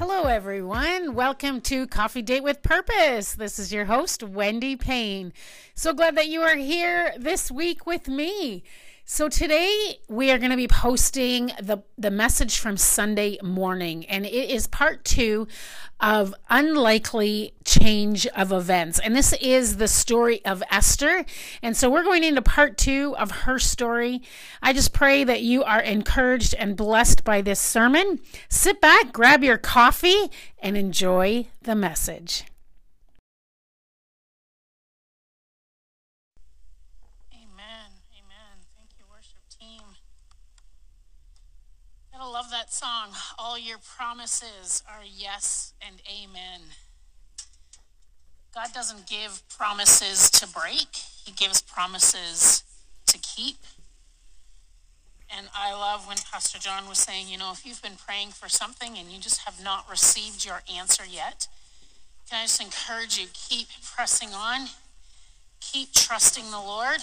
Hello, everyone. Welcome to Coffee Date with Purpose. This is your host, Wendy Payne. So glad that you are here this week with me. So today we are going to be posting the the message from Sunday morning and it is part 2 of unlikely change of events. And this is the story of Esther. And so we're going into part 2 of her story. I just pray that you are encouraged and blessed by this sermon. Sit back, grab your coffee and enjoy the message. Love that song. All your promises are yes and amen. God doesn't give promises to break, He gives promises to keep. And I love when Pastor John was saying, you know, if you've been praying for something and you just have not received your answer yet, can I just encourage you keep pressing on, keep trusting the Lord.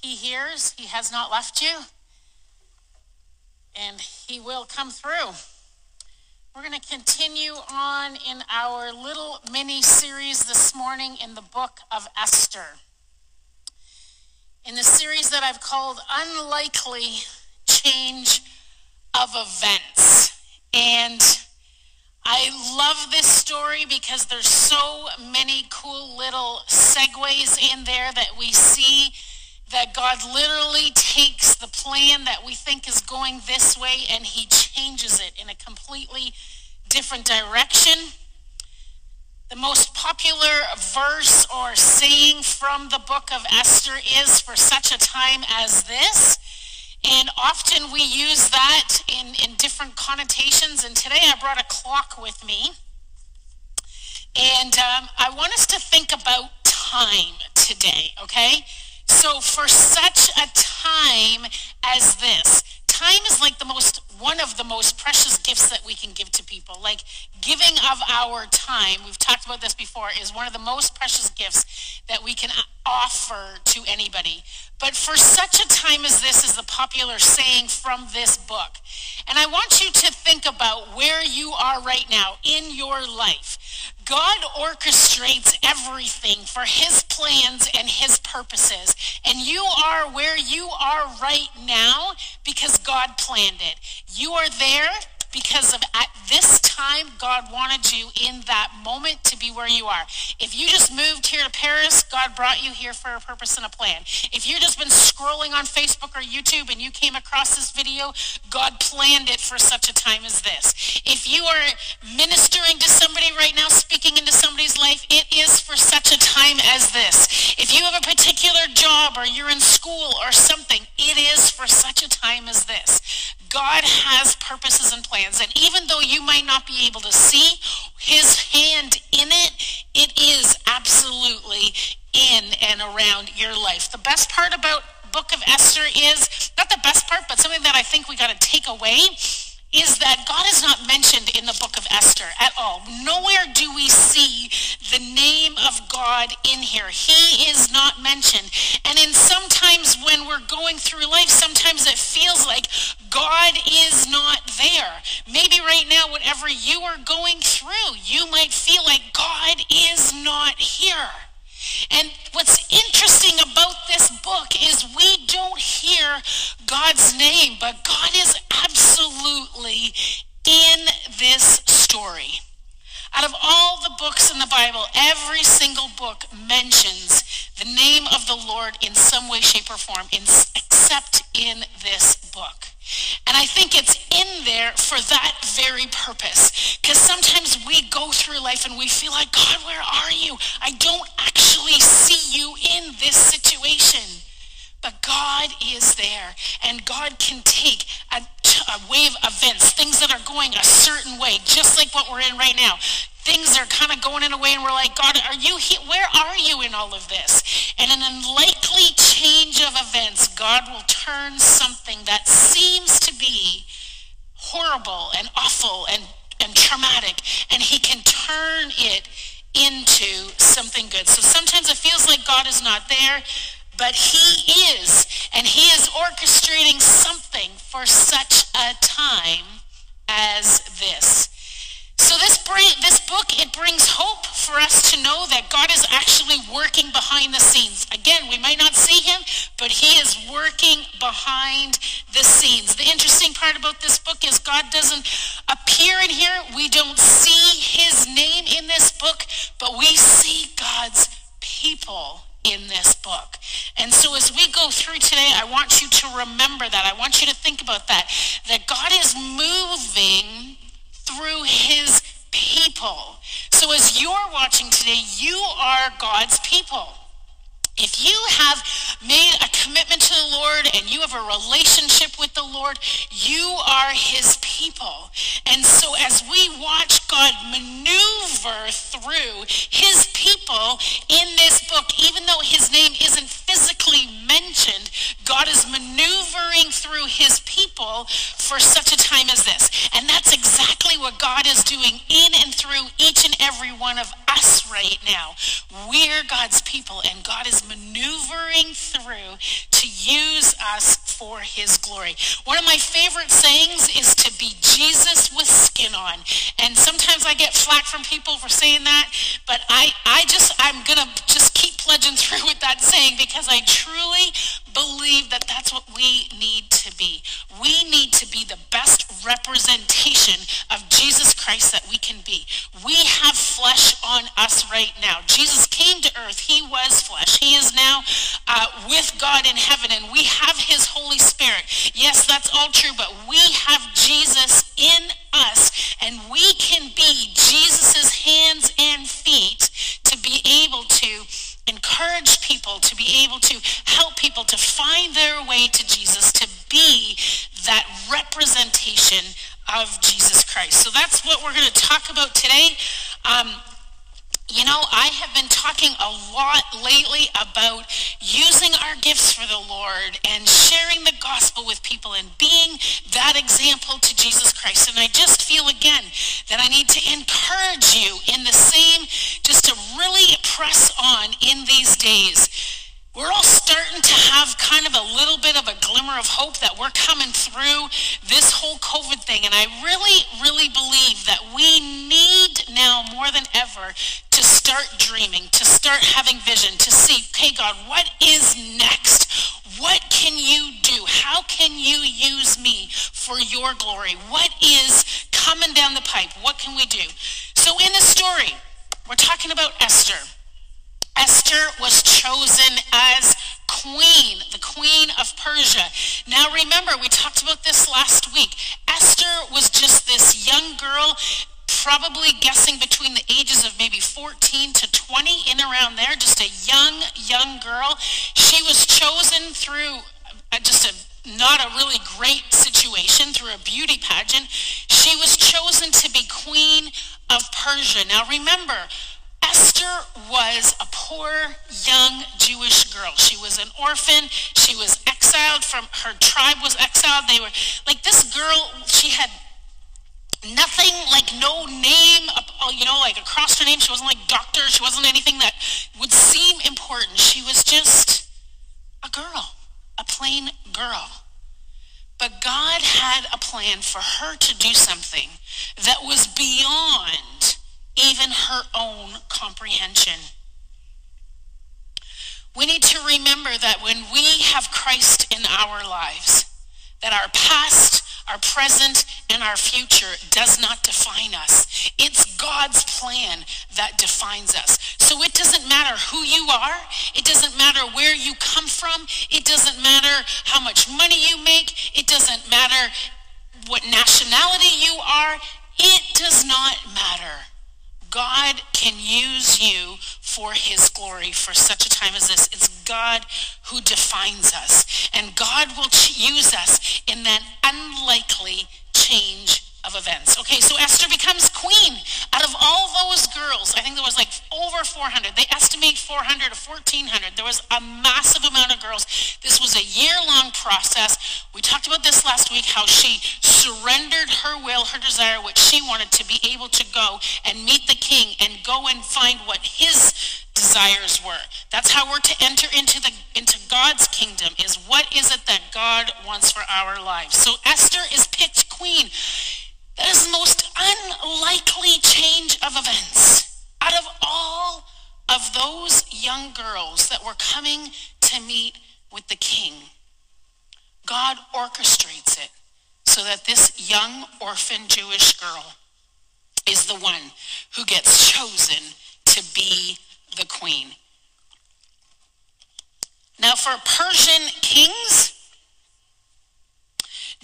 He hears, He has not left you and He will come through. We're going to continue on in our little mini series this morning in the book of Esther. In the series that I've called Unlikely Change of Events. And I love this story because there's so many cool little segues in there that we see that God literally takes the plan that we think is going this way and he changes it in a completely different direction. The most popular verse or saying from the book of Esther is for such a time as this. And often we use that in, in different connotations. And today I brought a clock with me. And um, I want us to think about time today, okay? So, for such a time as this, time is like the most one of the most precious gifts that we can give to people. Like giving of our time, we've talked about this before, is one of the most precious gifts that we can offer to anybody. But for such a time as this is the popular saying from this book. And I want you to think about where you are right now in your life. God orchestrates everything for his plans and his purposes. And you are where you are right now because God planned it. You are there because of at this time God wanted you in that moment to be where you are. If you just moved here to Paris, God brought you here for a purpose and a plan. If you've just been scrolling on Facebook or YouTube and you came across this video, God planned it for such a time as this. If you are ministering to somebody right now, speaking into somebody's life, it is for such a time as this. If you have a particular job or you're in school or something, it is for such a time as this. God has purposes and plans. And even though you might not be able to see his hand in it, it is absolutely in and around your life. The best part about book of Esther is not the best part, but something that I think we got to take away is that God is not mentioned in the book of Esther at all. Nowhere do we see the name of God in here. He is not mentioned. And in sometimes when we're going through life, sometimes it feels like God is not there. Maybe right now, whatever you are going through, you might feel like God is not here. And what's interesting about this book is we don't hear God's name, but God is absolutely in this story. Out of all the books in the Bible, every single book mentions the name of the Lord in some way, shape, or form, except in this book. And I think it's in there for that very purpose. Because sometimes we go through life and we feel like, God, where are you? I don't God can take a, a wave of events, things that are going a certain way, just like what we're in right now. Things are kind of going in a way and we're like god are you here where are you in all of this? And an unlikely change of events god will turn something that seems to be horrible and awful and, and traumatic and he can turn it into something good. So sometimes it feels like god is not there but he is and he is orchestrating something for such a time as this so this bring, this book it brings hope for us to know that God is actually working behind the scenes. Again, we might not see him, but he is working behind the scenes. The interesting part about this book is God doesn't appear in here. We don't see his name in this book, but we see God's people in this book. And so as we go through today, I want you to remember that. I want you to think about that. That God is moving through his people. So as you're watching today, you are God's people. If you have made a commitment to the Lord and you have a relationship with the Lord, you are his people. And so as we watch God maneuver through his people in this book, even though his name isn't physically mentioned, God is maneuvering through his people for such a time as this. And that's exactly what God is doing in and through each and every one of us right now. We're God's people and God is maneuvering through to use us for his glory. One of my favorite sayings is to be Jesus with skin on. And sometimes I get flack from people for saying that, but I, I just, I'm going to just keep pledging through with that saying because I truly believe that that's what we need to be. We need to be the best representation of Jesus Christ that we can be. We have flesh on us right now. Jesus came to earth. He was flesh. He is now uh, with God in heaven, and we have his Holy Spirit. Yes, that's all true, but we have Jesus in us, and we can be Jesus' hands and feet to be able to encourage people, to be able to help people to find their way to Jesus, to be that representation of Jesus Christ. So that's what we're going to talk about today. Um, you know, I have been talking a lot lately about using our gifts for the Lord and sharing the gospel with people and being that example to Jesus Christ. And I just feel again that I need to encourage you in the same, just to really press on in these days we're all starting to have kind of a little bit of a glimmer of hope that we're coming through this whole COVID thing. And I really, really believe that we need now more than ever to start dreaming, to start having vision, to see, okay, God, what is next? What can you do? How can you use me for your glory? What is coming down the pipe? What can we do? So in the story, we're talking about Esther. Esther was chosen as queen, the queen of Persia. Now remember, we talked about this last week. Esther was just this young girl, probably guessing between the ages of maybe 14 to 20, in around there, just a young, young girl. She was chosen through uh, just a not a really great situation through a beauty pageant. She was chosen to be queen of Persia. Now remember, Esther was a poor young Jewish girl. She was an orphan. She was exiled from her tribe was exiled. They were like this girl, she had nothing like no name oh, you know like across her name she wasn't like doctor she wasn't anything that would seem important she was just a girl a plain girl but god had a plan for her to do something that was beyond even her own comprehension. We need to remember that when we have Christ in our lives, that our past, our present, and our future does not define us. It's God's plan that defines us. So it doesn't matter who you are. It doesn't matter where you come from. It doesn't matter how much money you make. It doesn't matter what nationality you are. It does not matter. God can use you for his glory for such a time as this. It's God who defines us. And God will use us in that unlikely change of events. Okay, so Esther becomes queen. Out of all those girls, I think there was like over 400. They estimate 400 to 1400. There was a massive amount of girls. This was a year-long process. We talked about this last week, how she surrendered her will, her desire, what she wanted to be able to go and meet the king and go and find what his desires were. That's how we're to enter into the into God's kingdom is what is it that God wants for our lives. So Esther is picked queen. That is the most unlikely change of events. Out of all of those young girls that were coming to meet with the king, God orchestrates it so that this young orphan Jewish girl is the one who gets chosen to be the queen. Now, for Persian kings,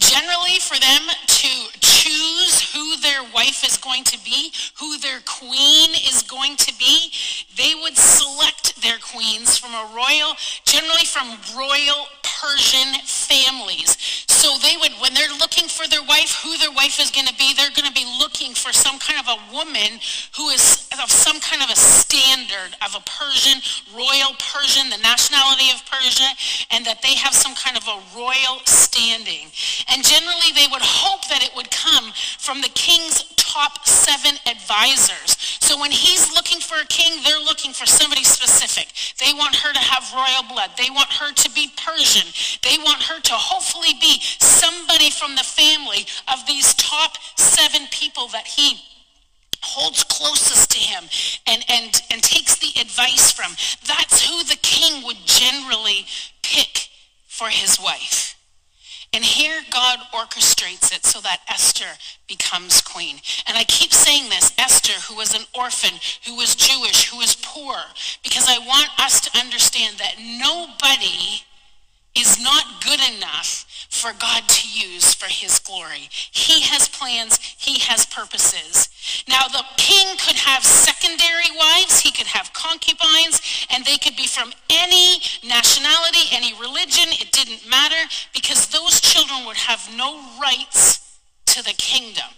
generally for them to choose who their wife is going to be, who their queen is going to be, they would select their queens from a royal, generally from royal Persian families. So they would, when they're looking for their wife, who their wife is going to be, they're going to be looking for some kind of a woman who is of some kind of a standard of a Persian, royal Persian, the nationality of Persia, and that they have some kind of a royal standing. And generally they would hope that it would come from the king's top seven advisors. So when he's looking for a king, they're looking for somebody specific. They want her to have royal blood. They want her to be Persian. They want her to hopefully be somebody from the family of these top seven people that he holds closest to him and, and, and takes the advice from. That's who the king would generally pick for his wife. And here God orchestrates it so that Esther becomes queen. And I keep saying this, Esther, who was an orphan, who was Jewish, who was poor, because I want us to understand that nobody is not good enough for God to use for his glory. He has plans, he has purposes. Now, the king could have secondary wives, he could have concubines, and they could be from any nationality, any religion. It didn't matter because those children would have no rights to the kingdom.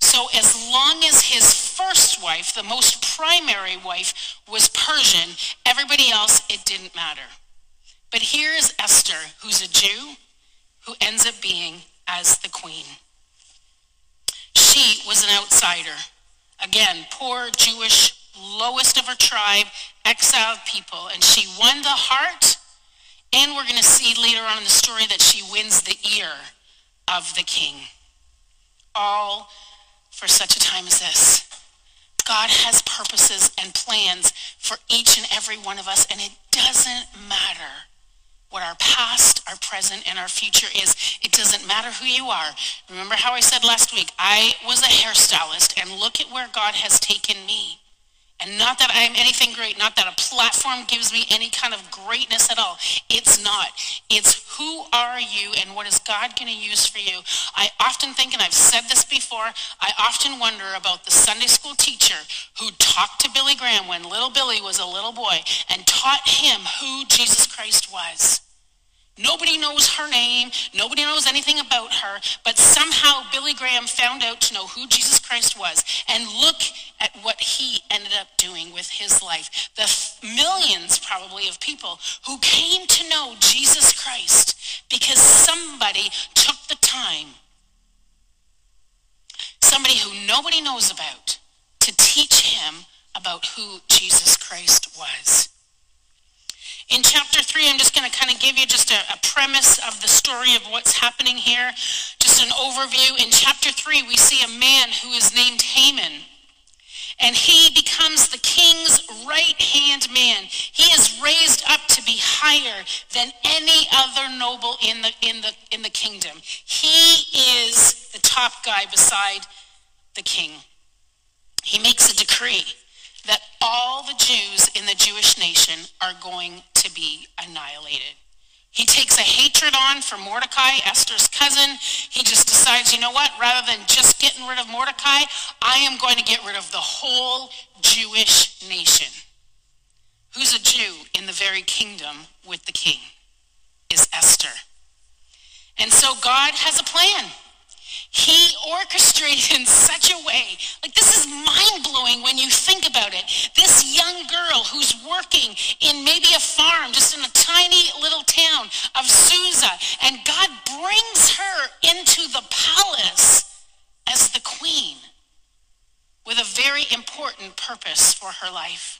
So, as long as his first wife, the most primary wife, was Persian, everybody else, it didn't matter. But here is Esther, who's a Jew, who ends up being as the queen. She was an outsider. Again, poor Jewish, lowest of her tribe, exiled people. And she won the heart, and we're going to see later on in the story that she wins the ear of the king. All for such a time as this. God has purposes and plans for each and every one of us, and it doesn't matter what our past, our present, and our future is. It doesn't matter who you are. Remember how I said last week, I was a hairstylist, and look at where God has taken me. And not that I am anything great, not that a platform gives me any kind of greatness at all. It's not. It's who are you and what is God going to use for you? I often think, and I've said this before, I often wonder about the Sunday school teacher who talked to Billy Graham when little Billy was a little boy and taught him who Jesus Christ was. Nobody knows her name. Nobody knows anything about her. But somehow Billy Graham found out to know who Jesus Christ was. And look at what he ended up doing with his life. The millions, probably, of people who came to know Jesus Christ because somebody took the time, somebody who nobody knows about, to teach him about who Jesus Christ was. In chapter 3, I'm just going to kind of give you just a, a, premise of the story of what's happening here, just an overview. In chapter 3, we see a man who is named Haman. And he becomes the king's right-hand man. He is raised up to be higher than any other noble in the, in the, in the kingdom. He is the top guy beside the king. He makes a decree that all the Jews in the Jewish nation are going to be annihilated. He takes a hatred on for Mordecai, Esther's cousin. He just decides, you know what, rather than just getting rid of Mordecai, I am going to get rid of the whole Jewish nation. Who's a Jew in the very kingdom with the king is Esther. And so God has a plan. He orchestrated in such a way. Like, this is mind blowing when you think about it. This young girl who's working in maybe a farm, just in a tiny little town of Susa, and God brings her into the palace as the queen with a very important purpose for her life.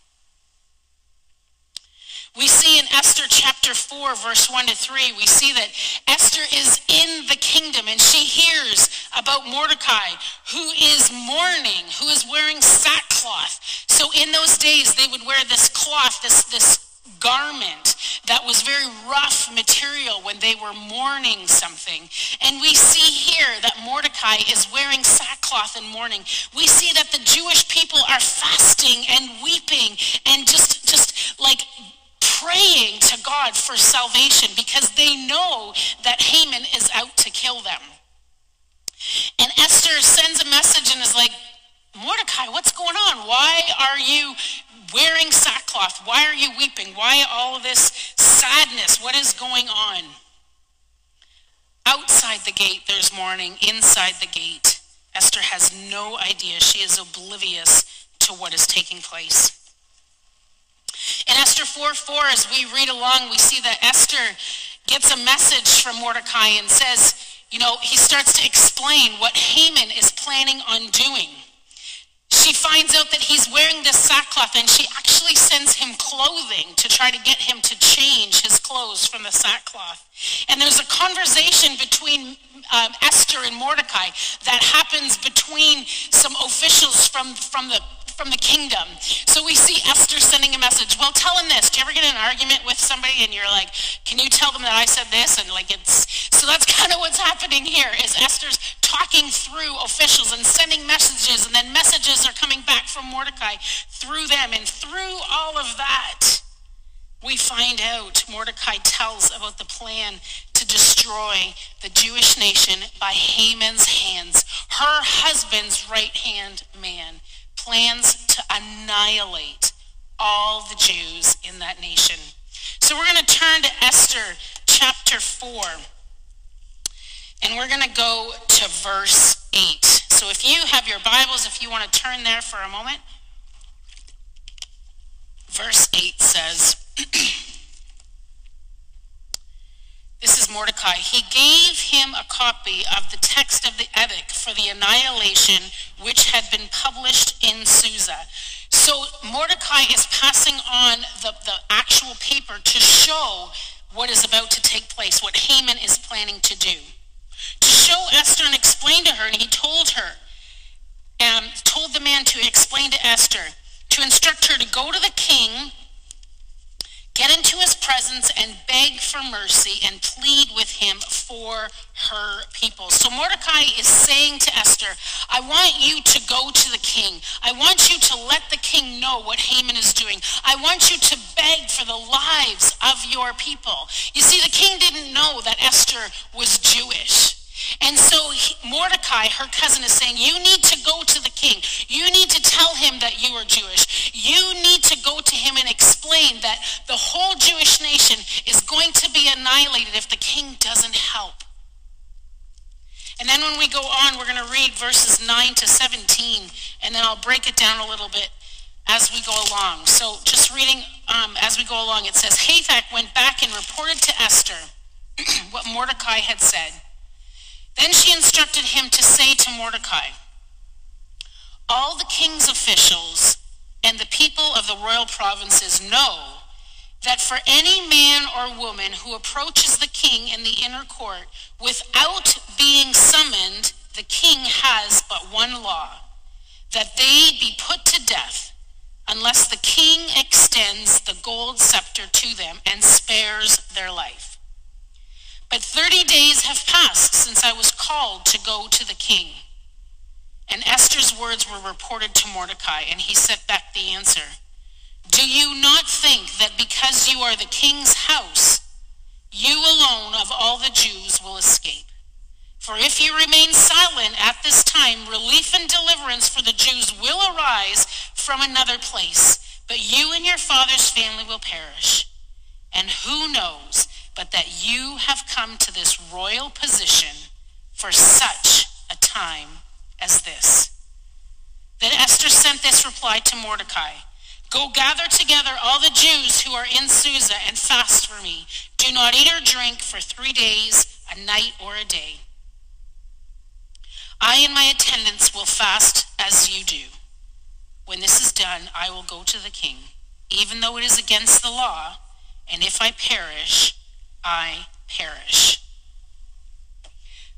We see in Esther chapter 4, verse 1 to 3, we see that Esther is in the kingdom and she hears about Mordecai, who is mourning, who is wearing sackcloth. So in those days, they would wear this cloth, this, this garment that was very rough material when they were mourning something. And we see here that Mordecai is wearing sackcloth and mourning. We see that the Jewish people are fasting and weeping and just just like praying to God for salvation because they know that Haman is out to kill them. And Esther sends a message and is like, Mordecai, what's going on? Why are you wearing sackcloth? Why are you weeping? Why all of this sadness? What is going on? Outside the gate, there's mourning. Inside the gate, Esther has no idea. She is oblivious to what is taking place. In Esther 4 4, as we read along, we see that Esther gets a message from Mordecai and says, you know, he starts to explain what Haman is planning on doing. She finds out that he's wearing this sackcloth and she actually sends him clothing to try to get him to change his clothes from the sackcloth. And there's a conversation between um, Esther and Mordecai that happens between some officials from, from the from the kingdom. So we see Esther sending a message. Well, tell him this. Do you ever get in an argument with somebody and you're like, can you tell them that I said this? And like it's, so that's kind of what's happening here is Esther's talking through officials and sending messages and then messages are coming back from Mordecai through them. And through all of that, we find out Mordecai tells about the plan to destroy the Jewish nation by Haman's hands, her husband's right hand man plans to annihilate all the Jews in that nation. So we're going to turn to Esther chapter 4. And we're going to go to verse 8. So if you have your Bibles, if you want to turn there for a moment, verse 8 says, This is Mordecai. He gave him a copy of the text of the edict for the annihilation which had been published in Susa. So Mordecai is passing on the, the actual paper to show what is about to take place, what Haman is planning to do. To show Esther and explain to her, and he told her, um, told the man to explain to Esther, to instruct her to go to the king get into his presence and beg for mercy and plead with him for her people. So Mordecai is saying to Esther, I want you to go to the king. I want you to let the king know what Haman is doing. I want you to beg for the lives of your people. You see, the king didn't know that Esther was Jewish. And so Mordecai, her cousin, is saying, you need to go to the king. You need to tell him that you are Jewish. You need to go to him and explain that the whole Jewish nation is going to be annihilated if the king doesn't help. And then when we go on, we're going to read verses 9 to 17, and then I'll break it down a little bit as we go along. So just reading um, as we go along, it says, Hathach went back and reported to Esther what Mordecai had said. Then she instructed him to say to Mordecai, All the king's officials and the people of the royal provinces know that for any man or woman who approaches the king in the inner court without being summoned, the king has but one law, that they be put to death unless the king extends the gold scepter to them and spares their life. But 30 days have passed since I was called to go to the king. And Esther's words were reported to Mordecai, and he sent back the answer. Do you not think that because you are the king's house, you alone of all the Jews will escape? For if you remain silent at this time, relief and deliverance for the Jews will arise from another place, but you and your father's family will perish. And who knows but that you have come to this royal position for such a time as this. Then Esther sent this reply to Mordecai Go gather together all the Jews who are in Susa and fast for me. Do not eat or drink for three days, a night or a day. I and my attendants will fast as you do. When this is done, I will go to the king. Even though it is against the law, and if I perish, I perish.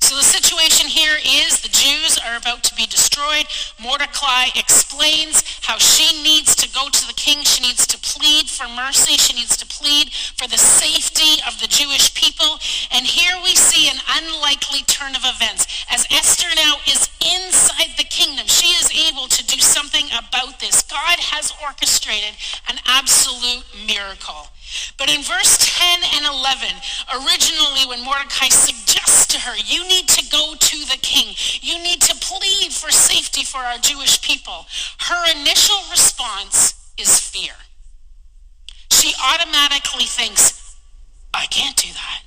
So the situation here is the Jews are about to be destroyed. Mordecai explains how she needs to go to the king. She needs to plead for mercy. She needs to plead for the safety of the Jewish people. And here we see an unlikely turn of events. As Esther now is inside the kingdom, she is able to do something about this. God has orchestrated an absolute miracle. But in verse 10 and 11, originally when Mordecai suggests to her, you need to go to the king. You need to plead for safety for our Jewish people. Her initial response is fear. She automatically thinks, I can't do that.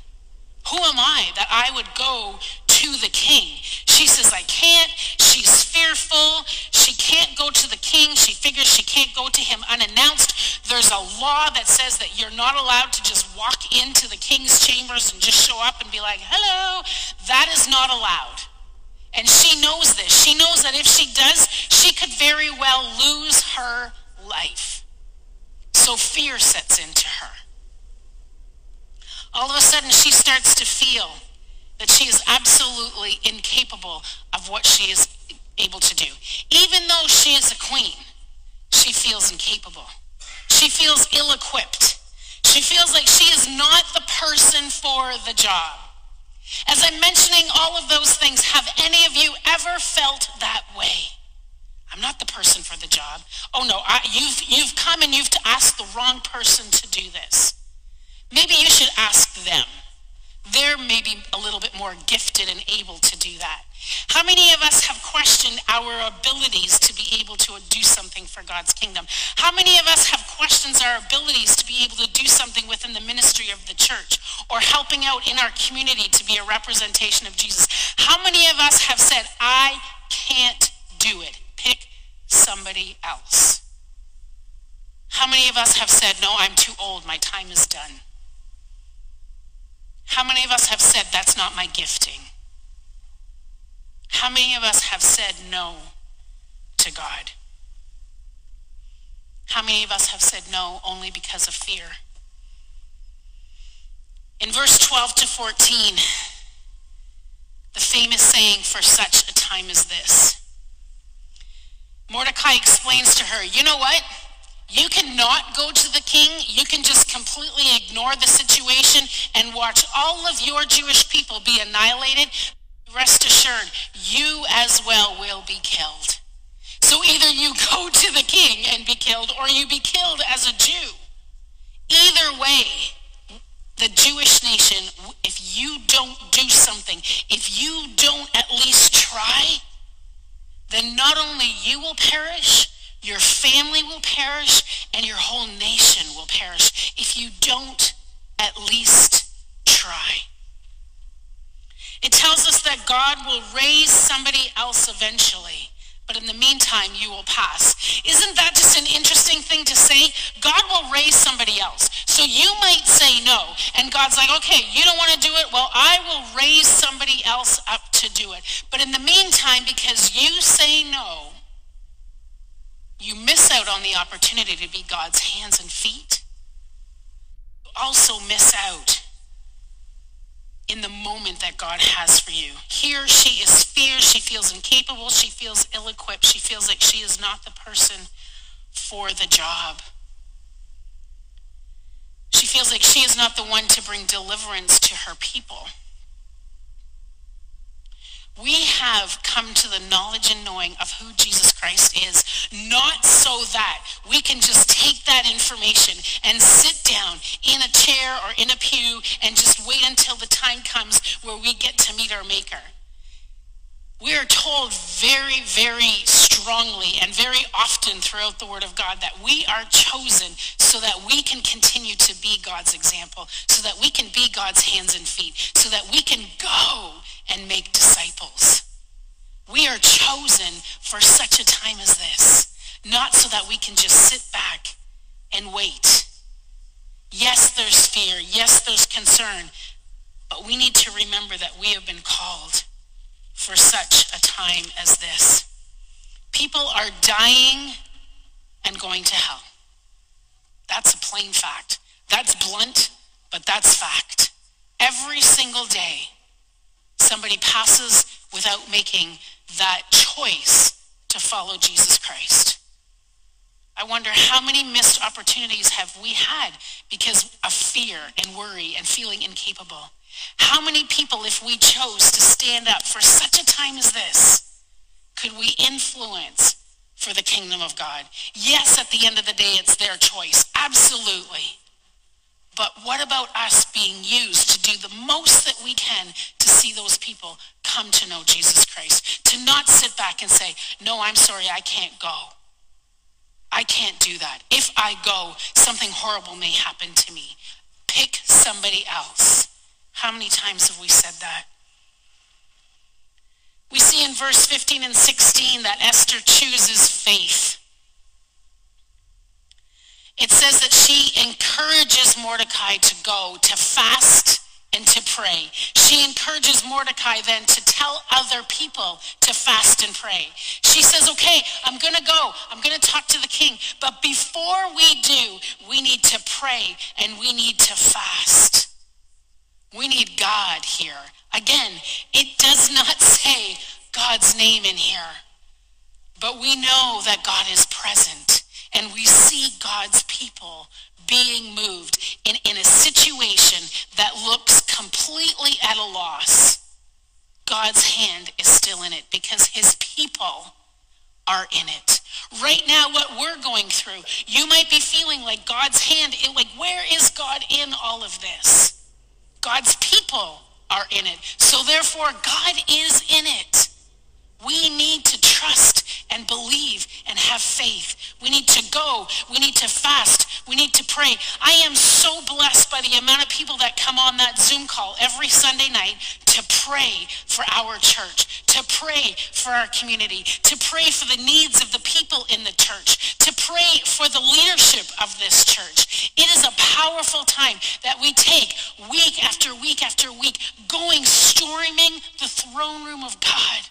Who am I that I would go to the king? She says, I can't. She's fearful. She can't go to the king. She figures she can't go to him unannounced. There's a law that says that you're not allowed to just walk into the king's chambers and just show up and be like, hello. That is not allowed. And she knows this. She knows that if she does, she could very well lose her life. So fear sets into her all of a sudden she starts to feel that she is absolutely incapable of what she is able to do. Even though she is a queen, she feels incapable. She feels ill-equipped. She feels like she is not the person for the job. As I'm mentioning all of those things, have any of you ever felt that way? I'm not the person for the job. Oh no, I, you've, you've come and you've asked the wrong person to do this. Maybe you should ask them. They're maybe a little bit more gifted and able to do that. How many of us have questioned our abilities to be able to do something for God's kingdom? How many of us have questioned our abilities to be able to do something within the ministry of the church or helping out in our community to be a representation of Jesus? How many of us have said, I can't do it? Pick somebody else. How many of us have said, no, I'm too old, my time is done? How many of us have said, that's not my gifting? How many of us have said no to God? How many of us have said no only because of fear? In verse 12 to 14, the famous saying for such a time as this, Mordecai explains to her, you know what? You cannot go to the king. You can just completely ignore the situation and watch all of your Jewish people be annihilated. Rest assured, you as well will be killed. So either you go to the king and be killed or you be killed as a Jew. Either way, the Jewish nation, if you don't do something, if you don't at least try, then not only you will perish, your family will perish and your whole nation will perish if you don't at least try. It tells us that God will raise somebody else eventually, but in the meantime, you will pass. Isn't that just an interesting thing to say? God will raise somebody else. So you might say no, and God's like, okay, you don't want to do it? Well, I will raise somebody else up to do it. But in the meantime, because you say no, you miss out on the opportunity to be God's hands and feet. You also miss out in the moment that God has for you. Here she is feared. She feels incapable. She feels ill-equipped. She feels like she is not the person for the job. She feels like she is not the one to bring deliverance to her people we have come to the knowledge and knowing of who Jesus Christ is, not so that we can just take that information and sit down in a chair or in a pew and just wait until the time comes where we get to meet our Maker. We are told very, very strongly and very often throughout the Word of God that we are chosen so that we can continue to be God's example, so that we can be God's hands and feet, so that we can go and make disciples. We are chosen for such a time as this, not so that we can just sit back and wait. Yes, there's fear. Yes, there's concern. But we need to remember that we have been called for such a time as this. People are dying and going to hell. That's a plain fact. That's blunt, but that's fact. Every single day, somebody passes without making that choice to follow Jesus Christ. I wonder how many missed opportunities have we had because of fear and worry and feeling incapable. How many people, if we chose to stand up for such a time as this, could we influence for the kingdom of God? Yes, at the end of the day, it's their choice. Absolutely. But what about us being used to do the most that we can to see those people come to know Jesus Christ? To not sit back and say, no, I'm sorry, I can't go. I can't do that. If I go, something horrible may happen to me. Pick somebody else. How many times have we said that? We see in verse 15 and 16 that Esther chooses faith. It says that she encourages Mordecai to go, to fast and to pray. She encourages Mordecai then to tell other people to fast and pray. She says, okay, I'm going to go. I'm going to talk to the king. But before we do, we need to pray and we need to fast. We need God here. Again, it does not say God's name in here. But we know that God is present and we see God's people being moved in, in a situation that looks completely at a loss. God's hand is still in it because his people are in it. Right now, what we're going through, you might be feeling like God's hand, like where is God in all of this? God's people are in it. So therefore, God is in it. We need to trust and believe and have faith. We need to go. We need to fast. We need to pray. I am so blessed by the amount of people that come on that Zoom call every Sunday night to pray for our church, to pray for our community, to pray for the needs of the people in the church, to pray for the leadership of this church. It is a powerful time that we take week after week after week going storming the throne room of God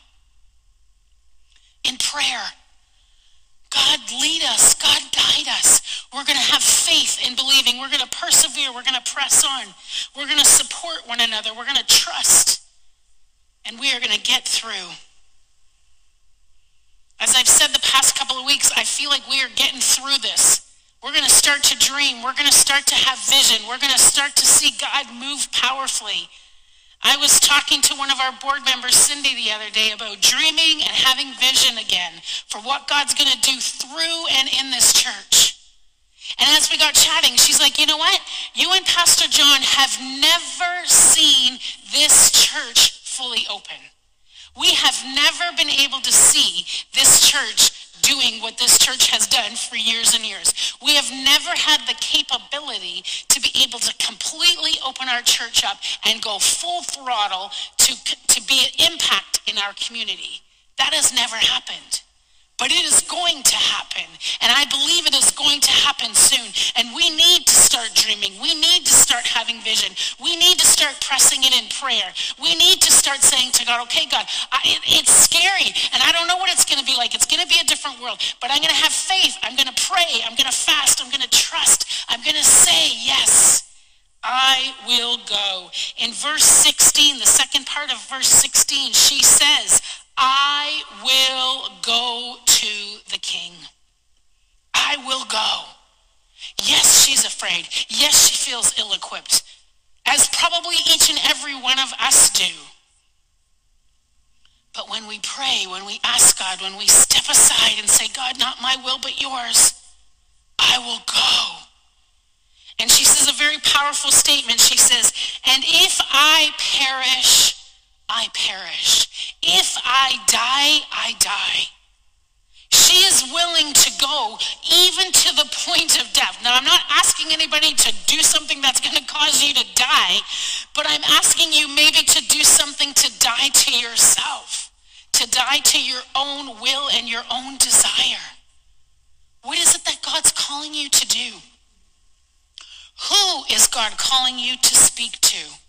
in prayer. God lead us. God guide us. We're going to have faith in believing. We're going to persevere. We're going to press on. We're going to support one another. We're going to trust. And we are going to get through. As I've said the past couple of weeks, I feel like we are getting through this. We're going to start to dream. We're going to start to have vision. We're going to start to see God move powerfully. I was talking to one of our board members, Cindy, the other day about dreaming and having vision again for what God's going to do through and in this church. And as we got chatting, she's like, you know what? You and Pastor John have never seen this church fully open. We have never been able to see this church doing what this church has done for years and years. We have never had the capability to be able to completely open our church up and go full throttle to, to be an impact in our community. That has never happened. But it is going to happen. And I believe it is going to happen soon. And we need to start dreaming. We need to start having vision. We need to start pressing it in prayer. We need to start saying to God, okay, God, I, it, it's scary. And I don't know what it's going to be like. It's going to be a different world. But I'm going to have faith. I'm going to pray. I'm going to fast. I'm going to trust. I'm going to say, yes, I will go. In verse 16, the second part of verse 16, she says, I will go to the king. I will go. Yes, she's afraid. Yes, she feels ill-equipped, as probably each and every one of us do. But when we pray, when we ask God, when we step aside and say, God, not my will, but yours, I will go. And she says a very powerful statement. She says, and if I perish, I perish. If I die, I die. She is willing to go even to the point of death. Now, I'm not asking anybody to do something that's going to cause you to die, but I'm asking you maybe to do something to die to yourself, to die to your own will and your own desire. What is it that God's calling you to do? Who is God calling you to speak to?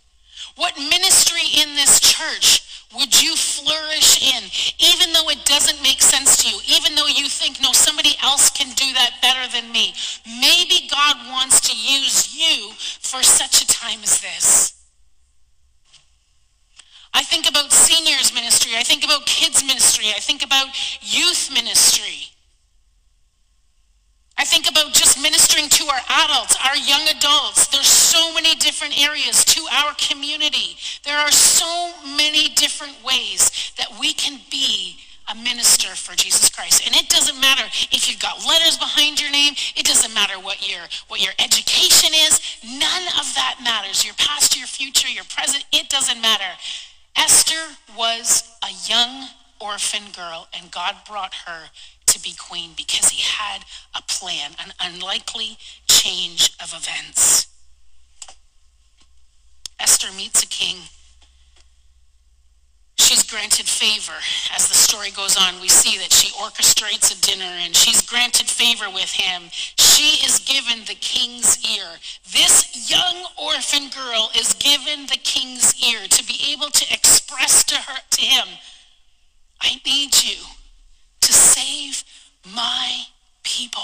What ministry in this church would you flourish in, even though it doesn't make sense to you, even though you think, no, somebody else can do that better than me. Maybe God wants to use you for such a time as this. I think about seniors ministry. I think about kids ministry. I think about youth ministry. I think about just ministering to our adults, our young adults. There's so many different areas to our community. There are so many different ways that we can be a minister for Jesus Christ. And it doesn't matter if you've got letters behind your name. It doesn't matter what your what your education is. None of that matters. Your past, your future, your present, it doesn't matter. Esther was a young orphan girl and God brought her to be queen because he had a plan, an unlikely change of events. Esther meets a king. She's granted favor. As the story goes on, we see that she orchestrates a dinner and she's granted favor with him. She is given the king's ear. This young orphan girl is given the king's ear to be able to express to her to him, I need you to save my people.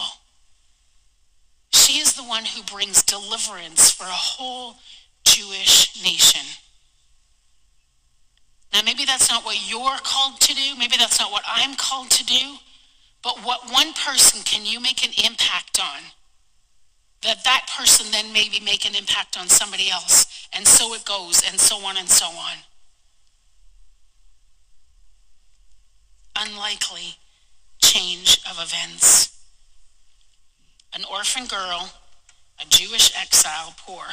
She is the one who brings deliverance for a whole Jewish nation. Now, maybe that's not what you're called to do. Maybe that's not what I'm called to do. But what one person can you make an impact on? That that person then maybe make an impact on somebody else. And so it goes, and so on and so on. Unlikely change of events. An orphan girl, a Jewish exile, poor,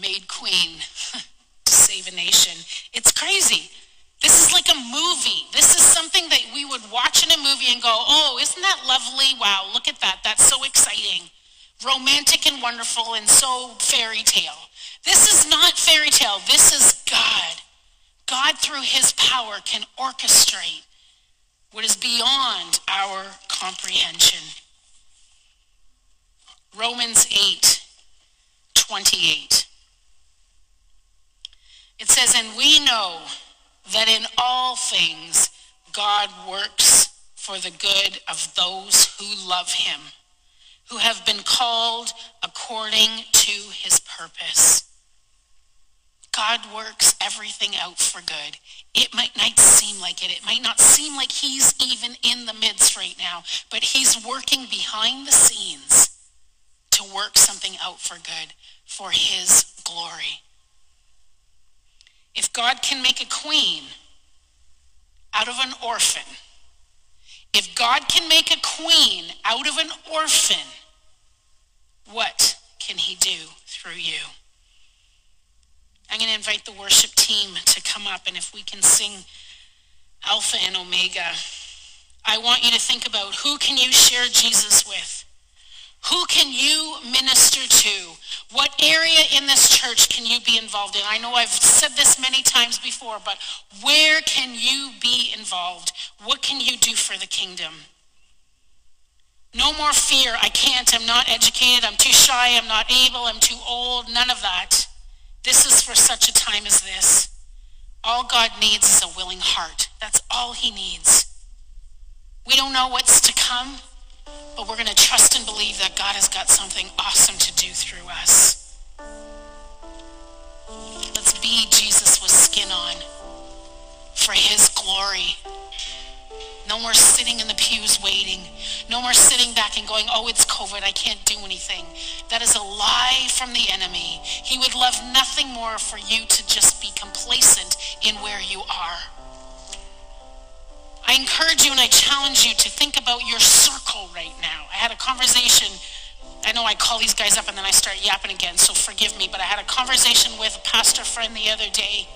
made queen to save a nation. It's crazy. This is like a movie. This is something that we would watch in a movie and go, oh, isn't that lovely? Wow, look at that. That's so exciting. Romantic and wonderful and so fairy tale. This is not fairy tale. This is God. God, through his power, can orchestrate what is beyond our comprehension. Romans 8, 28. It says, And we know that in all things God works for the good of those who love him, who have been called according to his purpose. God works everything out for good. It might not seem like it. It might not seem like he's even in the midst right now, but he's working behind the scenes to work something out for good for his glory. If God can make a queen out of an orphan, if God can make a queen out of an orphan, what can he do through you? I'm going to invite the worship team to come up, and if we can sing Alpha and Omega, I want you to think about who can you share Jesus with? Who can you minister to? What area in this church can you be involved in? I know I've said this many times before, but where can you be involved? What can you do for the kingdom? No more fear. I can't. I'm not educated. I'm too shy. I'm not able. I'm too old. None of that. This is for such a time as this. All God needs is a willing heart. That's all he needs. We don't know what's to come, but we're going to trust and believe that God has got something awesome to do through us. Let's be Jesus with skin on for his glory. No more sitting in the pews waiting. No more sitting back and going, oh, it's COVID. I can't do anything. That is a lie from the enemy. He would love nothing more for you to just be complacent in where you are. I encourage you and I challenge you to think about your circle right now. I had a conversation. I know I call these guys up and then I start yapping again, so forgive me, but I had a conversation with a pastor friend the other day.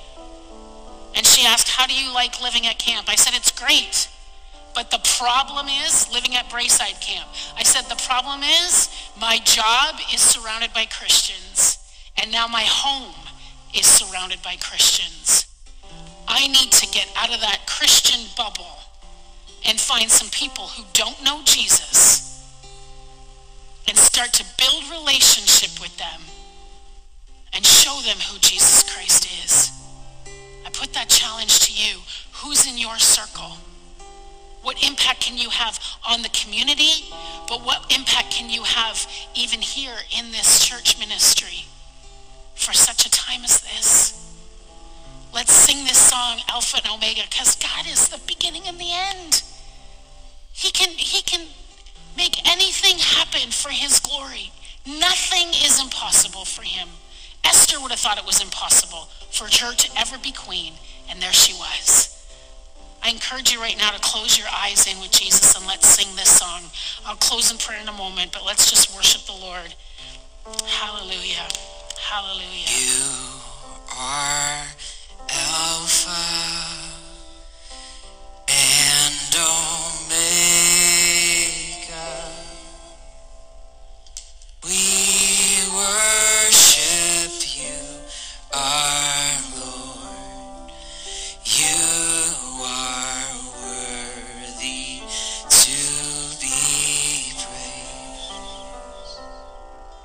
And she asked, how do you like living at camp? I said, it's great. But the problem is living at Braeside Camp. I said, the problem is my job is surrounded by Christians. And now my home is surrounded by Christians. I need to get out of that Christian bubble and find some people who don't know Jesus and start to build relationship with them and show them who Jesus Christ is. I put that challenge to you. Who's in your circle? What impact can you have on the community? But what impact can you have even here in this church ministry for such a time as this? Let's sing this song, Alpha and Omega, because God is the beginning and the end. He can, he can make anything happen for his glory. Nothing is impossible for him. Esther would have thought it was impossible for her to ever be queen, and there she was. I encourage you right now to close your eyes in with Jesus and let's sing this song. I'll close in prayer in a moment, but let's just worship the Lord. Hallelujah. Hallelujah. You are Alpha and Omega.